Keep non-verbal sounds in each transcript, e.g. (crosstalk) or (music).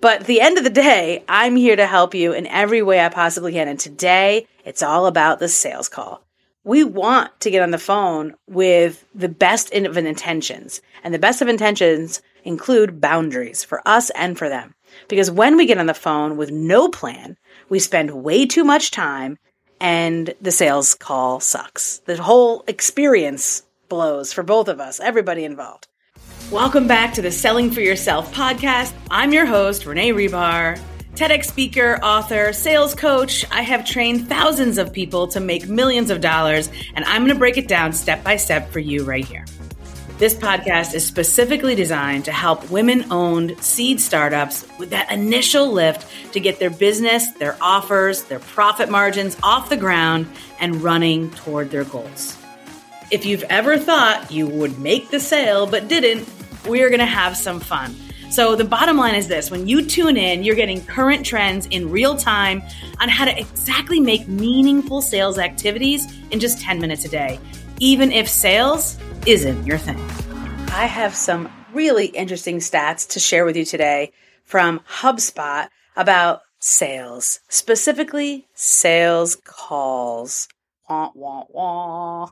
But at the end of the day, I'm here to help you in every way I possibly can. And today, it's all about the sales call. We want to get on the phone with the best of intentions. And the best of intentions include boundaries for us and for them. Because when we get on the phone with no plan, we spend way too much time and the sales call sucks. The whole experience blows for both of us, everybody involved. Welcome back to the Selling for Yourself podcast. I'm your host, Renee Rebar, TEDx speaker, author, sales coach. I have trained thousands of people to make millions of dollars, and I'm going to break it down step by step for you right here. This podcast is specifically designed to help women owned seed startups with that initial lift to get their business, their offers, their profit margins off the ground and running toward their goals. If you've ever thought you would make the sale but didn't, we're going to have some fun. So, the bottom line is this when you tune in, you're getting current trends in real time on how to exactly make meaningful sales activities in just 10 minutes a day, even if sales isn't your thing. I have some really interesting stats to share with you today from HubSpot about sales, specifically sales calls. Wah, wah, wah.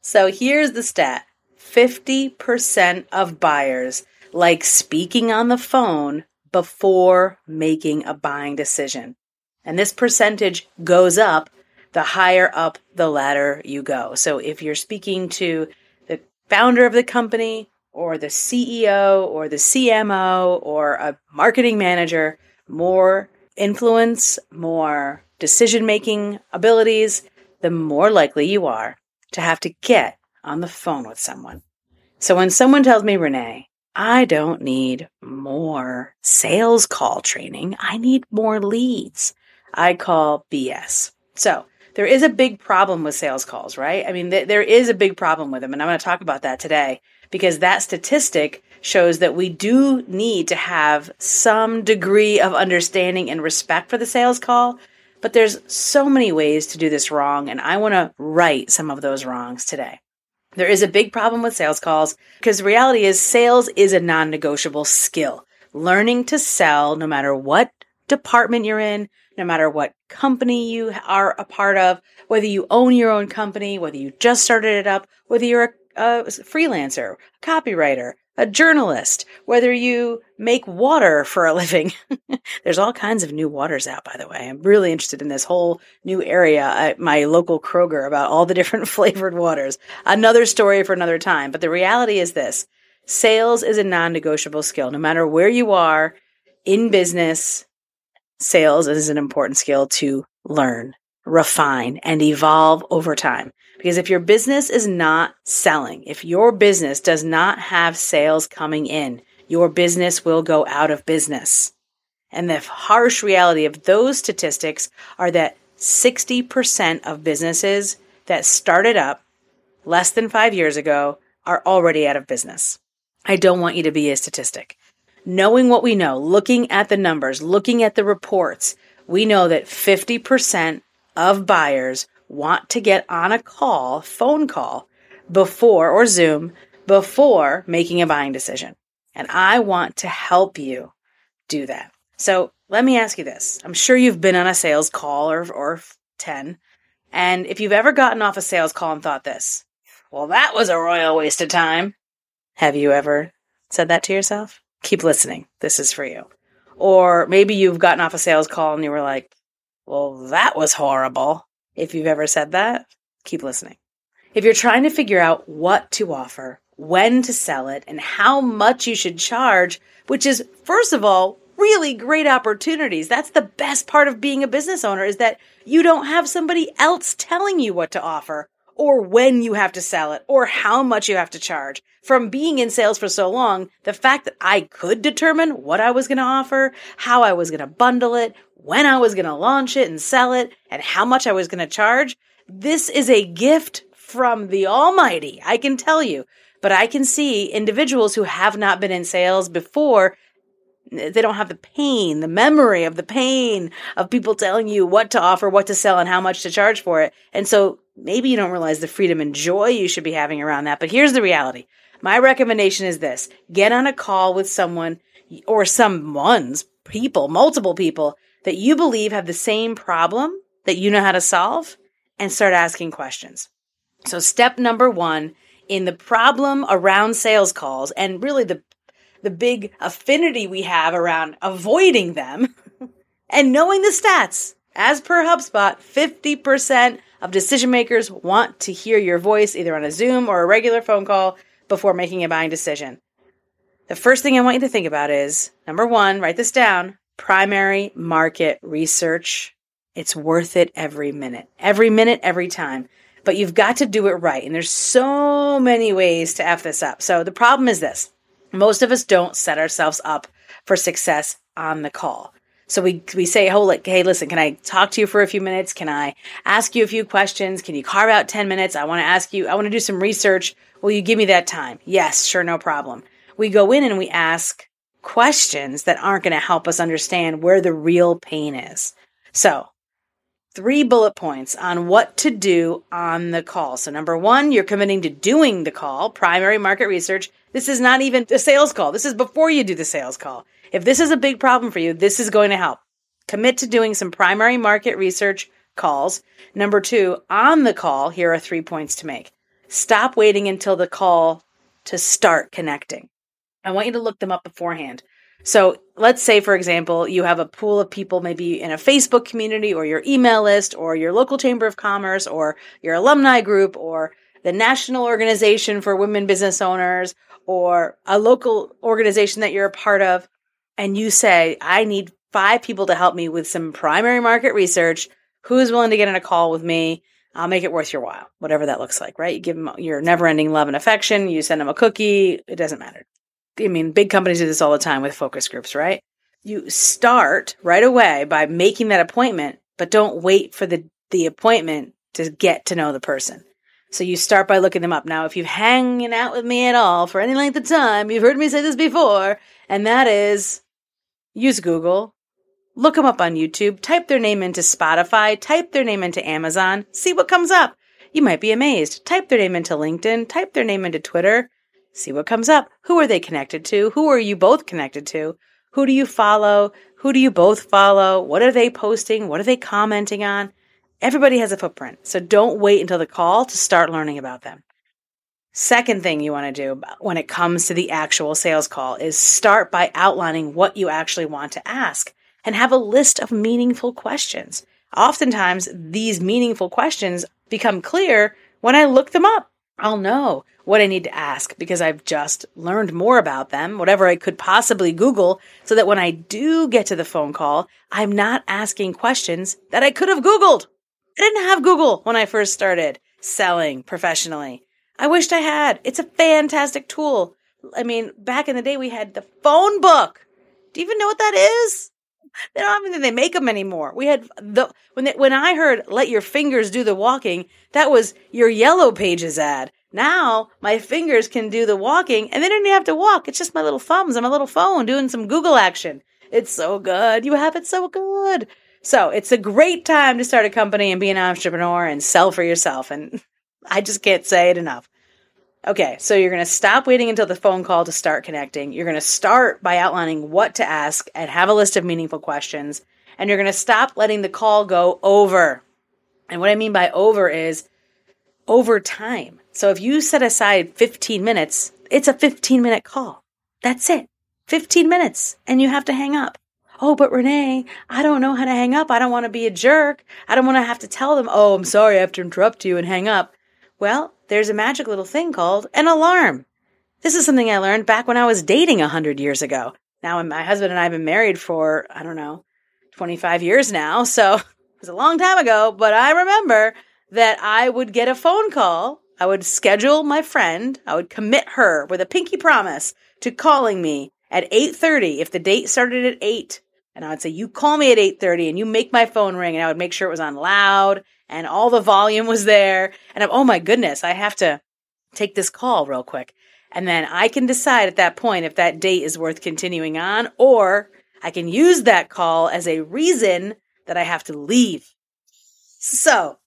So here's the stat 50% of buyers like speaking on the phone before making a buying decision. And this percentage goes up the higher up the ladder you go. So if you're speaking to the founder of the company or the CEO or the CMO or a marketing manager more influence, more decision making abilities, the more likely you are to have to get on the phone with someone. So when someone tells me, Renee, I don't need more sales call training, I need more leads, I call BS. So there is a big problem with sales calls, right? I mean, th- there is a big problem with them. And I'm going to talk about that today because that statistic shows that we do need to have some degree of understanding and respect for the sales call. But there's so many ways to do this wrong. And I want to right some of those wrongs today. There is a big problem with sales calls because the reality is sales is a non negotiable skill. Learning to sell, no matter what department you're in, no matter what company you are a part of, whether you own your own company, whether you just started it up, whether you're a, a freelancer, a copywriter, a journalist, whether you make water for a living. (laughs) There's all kinds of new waters out, by the way. I'm really interested in this whole new area at my local Kroger about all the different (laughs) flavored waters. Another story for another time. But the reality is this sales is a non negotiable skill. No matter where you are in business, sales is an important skill to learn, refine, and evolve over time. Because if your business is not selling, if your business does not have sales coming in, your business will go out of business. And the harsh reality of those statistics are that 60% of businesses that started up less than five years ago are already out of business. I don't want you to be a statistic knowing what we know, looking at the numbers, looking at the reports, we know that 50% of buyers want to get on a call, phone call, before or Zoom, before making a buying decision. And I want to help you do that. So let me ask you this. I'm sure you've been on a sales call or, or 10. And if you've ever gotten off a sales call and thought this, well, that was a royal waste of time. Have you ever said that to yourself? keep listening. This is for you. Or maybe you've gotten off a sales call and you were like, well, that was horrible. If you've ever said that, keep listening. If you're trying to figure out what to offer, when to sell it, and how much you should charge, which is, first of all, really great opportunities. That's the best part of being a business owner is that you don't have somebody else telling you what to offer or when you have to sell it or how much you have to charge. From being in sales for so long, the fact that I could determine what I was going to offer, how I was going to bundle it, when I was going to launch it and sell it, and how much I was going to charge, this is a gift from the Almighty. I can tell you. But I can see individuals who have not been in sales before they don't have the pain, the memory of the pain of people telling you what to offer, what to sell, and how much to charge for it. And so maybe you don't realize the freedom and joy you should be having around that. But here's the reality My recommendation is this get on a call with someone or someone's people, multiple people that you believe have the same problem that you know how to solve and start asking questions. So, step number one in the problem around sales calls and really the the big affinity we have around avoiding them (laughs) and knowing the stats. As per HubSpot, 50% of decision makers want to hear your voice either on a Zoom or a regular phone call before making a buying decision. The first thing I want you to think about is number one, write this down primary market research. It's worth it every minute, every minute, every time. But you've got to do it right. And there's so many ways to F this up. So the problem is this most of us don't set ourselves up for success on the call. So we we say, oh, like, hey, listen, can I talk to you for a few minutes? Can I ask you a few questions? Can you carve out 10 minutes? I want to ask you, I want to do some research. Will you give me that time? Yes, sure, no problem. We go in and we ask questions that aren't going to help us understand where the real pain is. So, three bullet points on what to do on the call. So, number one, you're committing to doing the call, primary market research. This is not even a sales call. This is before you do the sales call. If this is a big problem for you, this is going to help. Commit to doing some primary market research calls. Number two, on the call, here are three points to make. Stop waiting until the call to start connecting. I want you to look them up beforehand. So let's say, for example, you have a pool of people maybe in a Facebook community or your email list or your local chamber of commerce or your alumni group or the national organization for women business owners or a local organization that you're a part of. And you say, I need five people to help me with some primary market research. Who's willing to get in a call with me? I'll make it worth your while, whatever that looks like, right? You give them your never ending love and affection. You send them a cookie. It doesn't matter. I mean, big companies do this all the time with focus groups, right? You start right away by making that appointment, but don't wait for the, the appointment to get to know the person. So you start by looking them up. Now, if you've hanging out with me at all for any length of time, you've heard me say this before, and that is use Google, look them up on YouTube, type their name into Spotify, type their name into Amazon, see what comes up. You might be amazed. Type their name into LinkedIn, type their name into Twitter, See what comes up. Who are they connected to? Who are you both connected to? Who do you follow? Who do you both follow? What are they posting? What are they commenting on? Everybody has a footprint. So don't wait until the call to start learning about them. Second thing you want to do when it comes to the actual sales call is start by outlining what you actually want to ask and have a list of meaningful questions. Oftentimes, these meaningful questions become clear when I look them up. I'll know what I need to ask because I've just learned more about them, whatever I could possibly Google, so that when I do get to the phone call, I'm not asking questions that I could have Googled. I didn't have Google when I first started selling professionally. I wished I had. It's a fantastic tool. I mean, back in the day, we had the phone book. Do you even know what that is? They don't even they make them anymore. We had the when they, when I heard "Let your fingers do the walking," that was your Yellow Pages ad. Now my fingers can do the walking, and they don't even have to walk. It's just my little thumbs and my little phone doing some Google action. It's so good. You have it so good. So it's a great time to start a company and be an entrepreneur and sell for yourself. And (laughs) I just can't say it enough. Okay, so you're going to stop waiting until the phone call to start connecting. You're going to start by outlining what to ask and have a list of meaningful questions. And you're going to stop letting the call go over. And what I mean by over is over time. So if you set aside 15 minutes, it's a 15 minute call. That's it. 15 minutes and you have to hang up. Oh, but Renee, I don't know how to hang up. I don't want to be a jerk. I don't want to have to tell them, oh, I'm sorry, I have to interrupt you and hang up. Well, there's a magic little thing called an alarm. This is something I learned back when I was dating a hundred years ago. Now, my husband and I have been married for, I don't know, 25 years now. So (laughs) it was a long time ago, but I remember that I would get a phone call. I would schedule my friend. I would commit her with a pinky promise to calling me at 8:30 if the date started at 8. And I would say, "You call me at 8:30 and you make my phone ring." And I would make sure it was on loud and all the volume was there. And I'm, oh my goodness, I have to take this call real quick. And then I can decide at that point if that date is worth continuing on, or I can use that call as a reason that I have to leave. So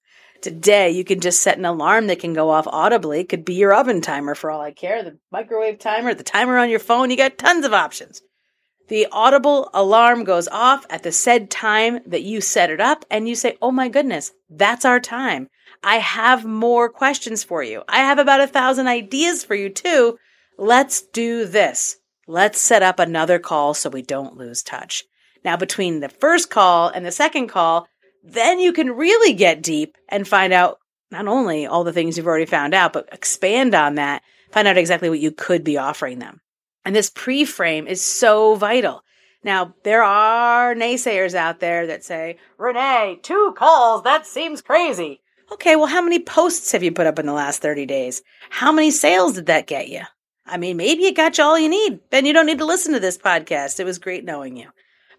Today, you can just set an alarm that can go off audibly. It could be your oven timer for all I care, the microwave timer, the timer on your phone. You got tons of options. The audible alarm goes off at the said time that you set it up, and you say, Oh my goodness, that's our time. I have more questions for you. I have about a thousand ideas for you too. Let's do this. Let's set up another call so we don't lose touch. Now, between the first call and the second call, then you can really get deep and find out not only all the things you've already found out, but expand on that, find out exactly what you could be offering them. And this pre frame is so vital. Now, there are naysayers out there that say, Renee, two calls, that seems crazy. Okay, well, how many posts have you put up in the last 30 days? How many sales did that get you? I mean, maybe it got you all you need. Then you don't need to listen to this podcast. It was great knowing you.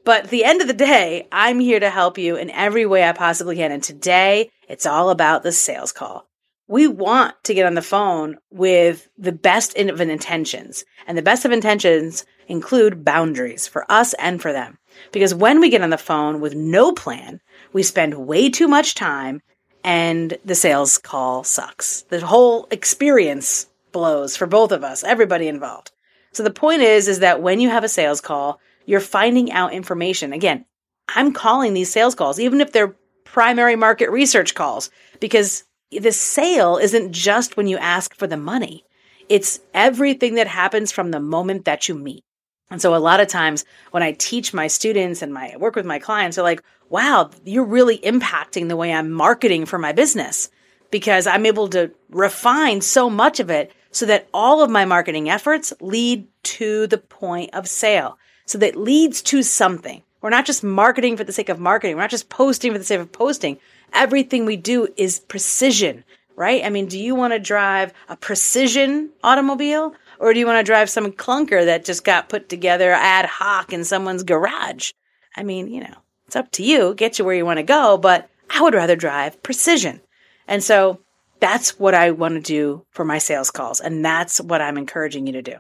But at the end of the day, I'm here to help you in every way I possibly can. And today, it's all about the sales call. We want to get on the phone with the best of intentions. And the best of intentions include boundaries for us and for them. Because when we get on the phone with no plan, we spend way too much time and the sales call sucks. The whole experience blows for both of us, everybody involved. So the point is, is that when you have a sales call, you're finding out information. Again, I'm calling these sales calls, even if they're primary market research calls, because the sale isn't just when you ask for the money. It's everything that happens from the moment that you meet. And so a lot of times when I teach my students and my work with my clients, they're like, wow, you're really impacting the way I'm marketing for my business because I'm able to refine so much of it so that all of my marketing efforts lead to the point of sale. So that leads to something. We're not just marketing for the sake of marketing. We're not just posting for the sake of posting. Everything we do is precision, right? I mean, do you want to drive a precision automobile or do you want to drive some clunker that just got put together ad hoc in someone's garage? I mean, you know, it's up to you. Get you where you want to go, but I would rather drive precision. And so that's what I want to do for my sales calls. And that's what I'm encouraging you to do.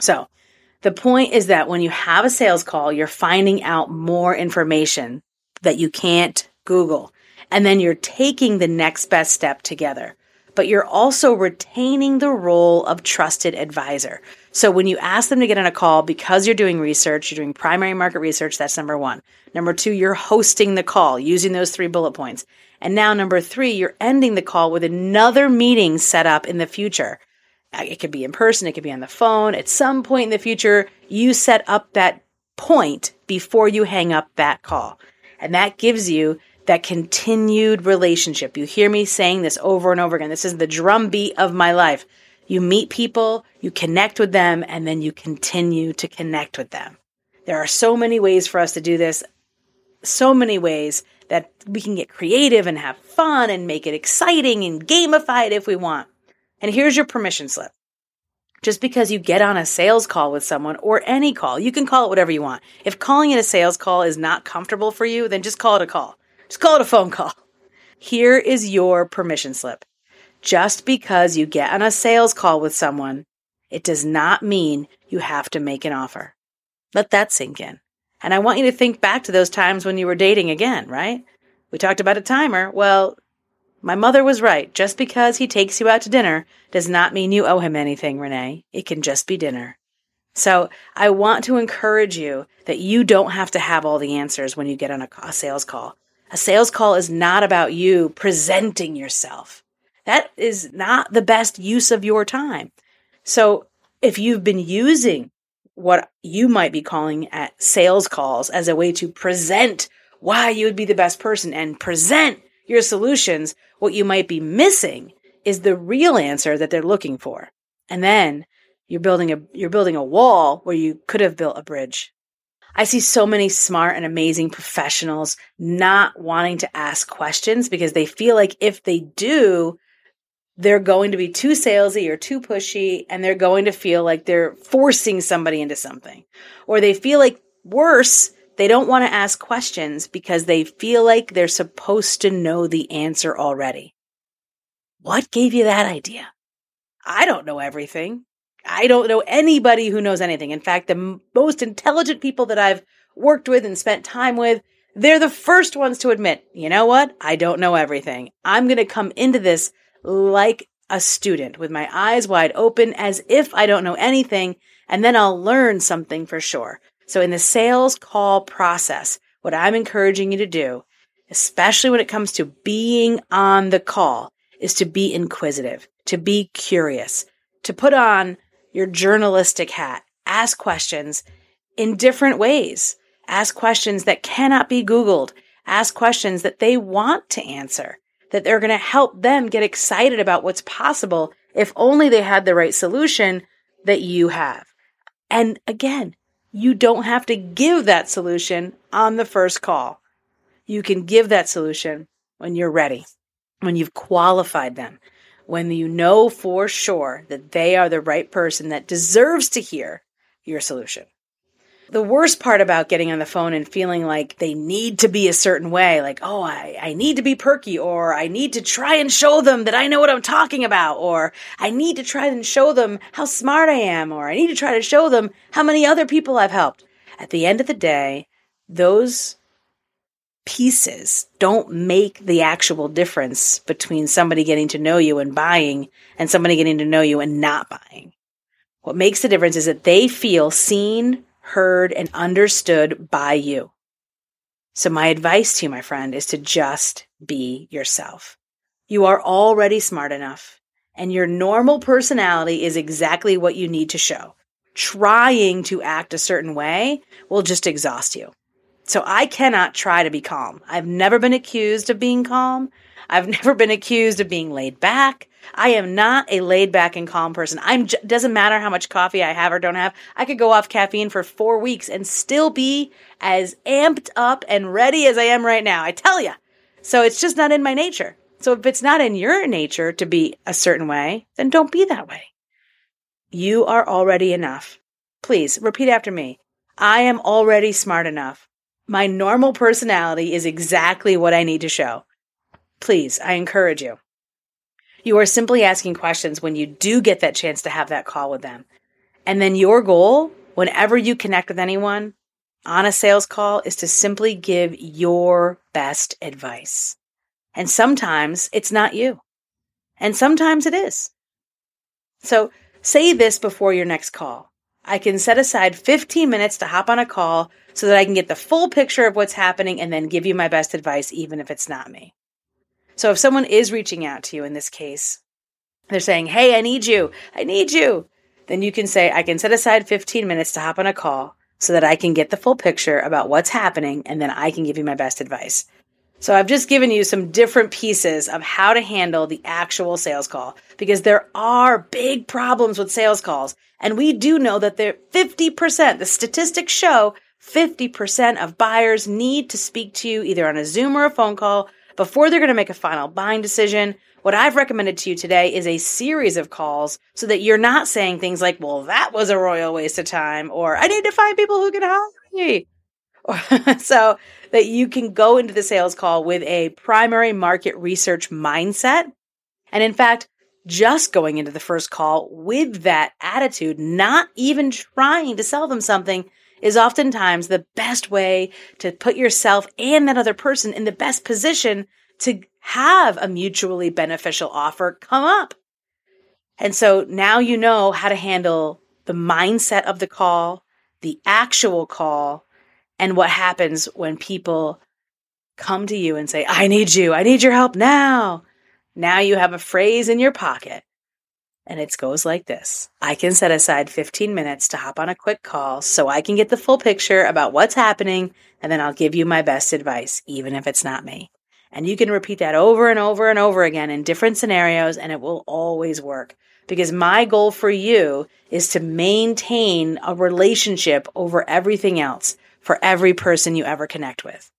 So the point is that when you have a sales call, you're finding out more information that you can't Google. And then you're taking the next best step together but you're also retaining the role of trusted advisor. So when you ask them to get on a call because you're doing research, you're doing primary market research, that's number one. Number two, you're hosting the call using those three bullet points. And now number three, you're ending the call with another meeting set up in the future. Uh, it could be in person, it could be on the phone. At some point in the future, you set up that point before you hang up that call. And that gives you that continued relationship. You hear me saying this over and over again. This is the drumbeat of my life. You meet people, you connect with them, and then you continue to connect with them. There are so many ways for us to do this, so many ways that we can get creative and have fun and make it exciting and gamify it if we want. And here's your permission slip. Just because you get on a sales call with someone or any call, you can call it whatever you want. If calling it a sales call is not comfortable for you, then just call it a call. Just call it a phone call. Here is your permission slip. Just because you get on a sales call with someone, it does not mean you have to make an offer. Let that sink in. And I want you to think back to those times when you were dating again, right? We talked about a timer. Well, my mother was right. Just because he takes you out to dinner does not mean you owe him anything, Renee. It can just be dinner. So I want to encourage you that you don't have to have all the answers when you get on a, sales call. A sales call is not about you presenting yourself. That is not the best use of your time. So if you've been using what you might be calling at sales calls as a way to present why you would be the best person and present your solutions, what you might be missing is the real answer that they're looking for. And then you're building a, you're building a wall where you could have built a bridge. I see so many smart and amazing professionals not wanting to ask questions because they feel like if they do, they're going to be too salesy or too pushy and they're going to feel like they're forcing somebody into something. Or they feel like worse, they don't want to ask questions because they feel like they're supposed to know the answer already. What gave you that idea? I don't know everything. I don't know anybody who knows anything. In fact, the m- most intelligent people that I've worked with and spent time with, They're the first ones to admit, you know what? I don't know everything. I'm going to come into this like a student with my eyes wide open as if I don't know anything, and then I'll learn something for sure. So in the sales call process, what I'm encouraging you to do, especially when it comes to being on the call, is to be inquisitive, to be curious, to put on your journalistic hat, ask questions in different ways, ask questions that cannot be Googled, ask questions that they want to answer that they're going to help them get excited about what's possible if only they had the right solution that you have. And again, you don't have to give that solution on the first call. You can give that solution when you're ready, when you've qualified them, when you know for sure that they are the right person that deserves to hear your solution. The worst part about getting on the phone and feeling like they need to be a certain way, like, oh, I, I need to be perky, or I need to try and show them that I know what I'm talking about, or I need to try and show them how smart I am, or I need to try to show them how many other people I've helped. At the end of the day, those pieces don't make the actual difference between somebody getting to know you and buying and somebody getting to know you and not buying. What makes the difference is that they feel seen, heard, and understood by you. So my advice to you, my friend, is to just be yourself. You are already smart enough and your normal personality is exactly what you need to show. Trying to act a certain way will just exhaust you. So I cannot try to be calm. I've never been accused of being calm. I've (laughs) never been accused of being laid back. I am not a laid back and calm person. I'm j- doesn't matter how much coffee I have or don't have. I could go off caffeine for 4 weeks and still be as amped up and ready as I am right now. I tell you. So it's just not in my nature. So if it's not in your nature to be a certain way, then don't be that way. You are already enough. Please repeat after me. I am already smart enough. My normal personality is exactly what I need to show. Please, I encourage you. You are simply asking questions when you do get that chance to have that call with them. And then your goal, whenever you connect with anyone on a sales call, is to simply give your best advice. And sometimes it's not you. And sometimes it is. So say this before your next call. I can set aside 15 minutes to hop on a call so that I can get the full picture of what's happening and then give you my best advice, even if it's not me. So if someone is reaching out to you in this case, they're saying, Hey, I need you. I need you. Then you can say, I can set aside 15 minutes to hop on a call so that I can get the full picture about what's happening and then I can give you my best advice. So I've just given you some different pieces of how to handle the actual sales call because there are big problems with sales calls. And we do know that there 50%, the statistics show 50% of buyers need to speak to you either on a Zoom or a phone call before they're going to make a final buying decision. What I've recommended to you today is a series of calls so that you're not saying things like, well, that was a royal waste of time, or I need to find people who can help me. (laughs) so that you can go into the sales call with a primary market research mindset. And in fact, just going into the first call with that attitude, not even trying to sell them something, is oftentimes the best way to put yourself and that other person in the best position to have a mutually beneficial offer come up. And so now you know how to handle the mindset of the call, the actual call, and what happens when people come to you and say, I need you. I need your help now. Now you have a phrase in your pocket and it goes like this I can set aside 15 minutes to hop on a quick call so I can get the full picture about what's happening, and then I'll give you my best advice, even if it's not me. And you can repeat that over and over and over again in different scenarios, and it will always work. Because my goal for you is to maintain a relationship over everything else for every person you ever connect with.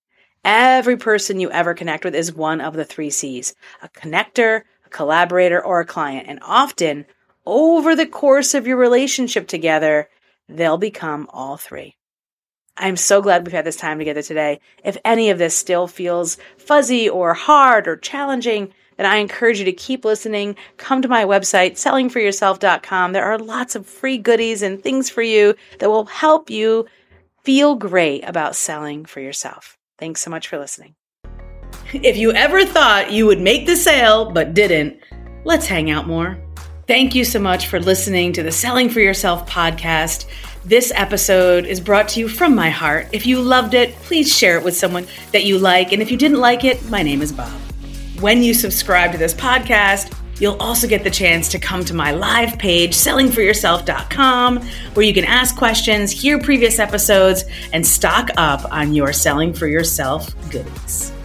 Every person you ever connect with is one of the three C's a connector, a collaborator, or a client. And often, over the course of your relationship together, they'll become all three. I'm so glad we've had this time together today. If any of this still feels fuzzy or hard or challenging, then I encourage you to keep listening. Come to my website, sellingforyourself.com. There are lots of free goodies and things for you that will help you feel great about selling for yourself. Thanks so much for listening. If you ever thought you would make the sale but didn't, let's hang out more. Thank you so much for listening to the Selling for Yourself podcast. This episode is brought to you from my heart. If you loved it, please share it with someone that you like. And if you didn't like it, my name is Bob. When you subscribe to this podcast, You'll also get the chance to come to my live page, sellingforyourself.com, where you can ask questions, hear previous episodes, and stock up on your Selling for Yourself goodies.